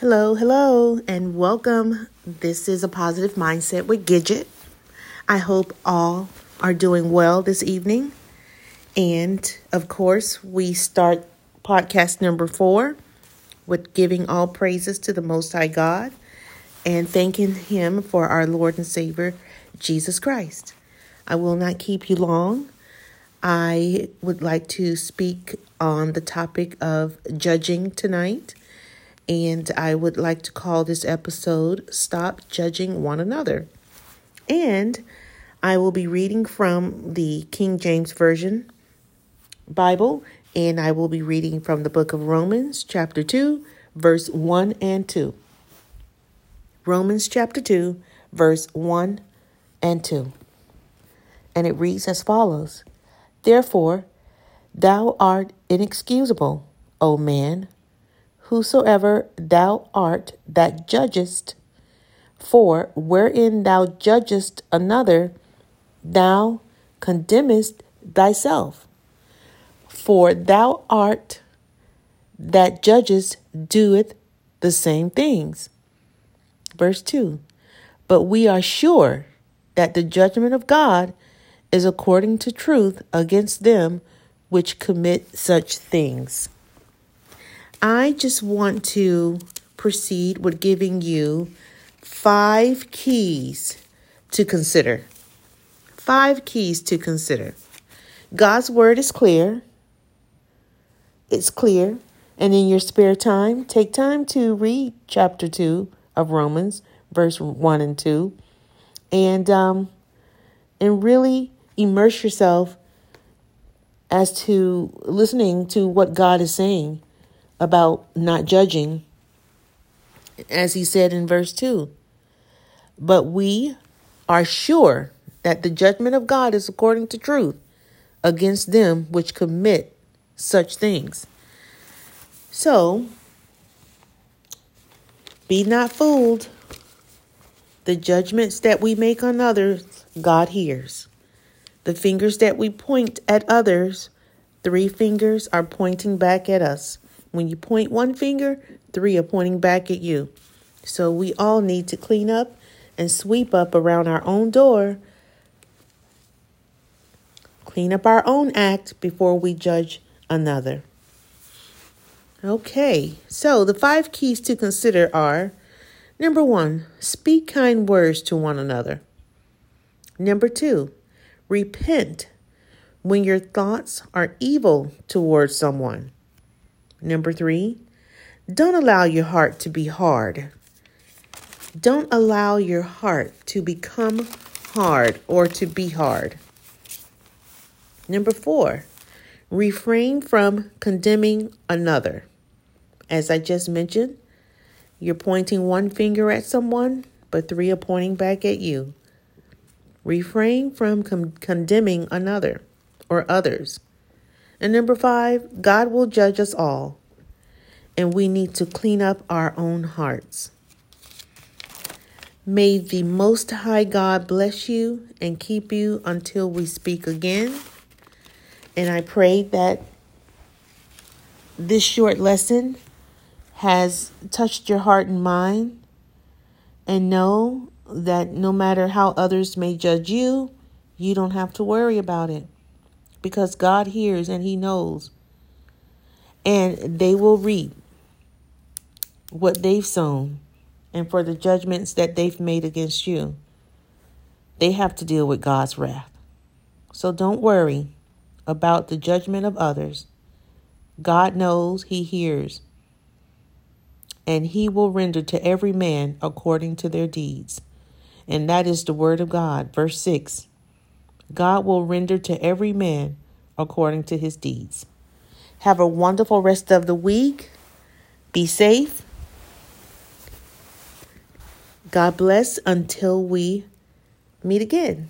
Hello, hello, and welcome. This is a positive mindset with Gidget. I hope all are doing well this evening. And of course, we start podcast number four with giving all praises to the Most High God and thanking Him for our Lord and Savior, Jesus Christ. I will not keep you long. I would like to speak on the topic of judging tonight and I would like to call this episode Stop Judging One Another. And I will be reading from the King James Version Bible, and I will be reading from the book of Romans, chapter 2, verse 1 and 2. Romans chapter 2, verse 1 and 2. And it reads as follows Therefore, thou art inexcusable, O man whosoever thou art that judgest. For wherein thou judgest another, thou condemnest thyself. For thou art that judgest doeth the same things. Verse 2 But we are sure that the judgment of God is according to truth against them which commit such things. I just want to proceed with giving you five keys to consider. Five keys to consider. God's word is clear. It's clear. And in your spare time, take time to read chapter 2 of Romans, verse 1 and 2, and, um, and really immerse yourself as to listening to what God is saying about not judging, as he said in verse 2. But we are sure that the judgment of God is according to truth against them which commit such things. So, be not fooled. The judgments that we make on others, God hears. The fingers that we point at others, three fingers are pointing back at us. When you point one finger, three are pointing back at you. So we all need to clean up and sweep up around our own door. Clean up our own act before we judge another. Okay, so the five keys to consider are number one, speak kind words to one another. Number two, repent when your thoughts are evil towards someone. Number three, don't allow your heart to be hard. Don't allow your heart to become hard or to be hard. Number four, refrain from condemning another. As I just mentioned, you're pointing one finger at someone, but three are pointing back at you. Refrain from con- condemning another or others. And number five, God will judge us all, and we need to clean up our own hearts. May the Most High God bless you and keep you until we speak again. And I pray that this short lesson has touched your heart and mind. And know that no matter how others may judge you, you don't have to worry about it because God hears and He knows. And they will reap what they've sown and for the judgments that they've made against you. They have to deal with God's wrath. So don't worry about the judgment of others. God knows, He hears, and He will render to every man according to their deeds. And that is the word of God. Verse 6 God will render to every man according to his deeds. Have a wonderful rest of the week. Be safe. God bless until we meet again.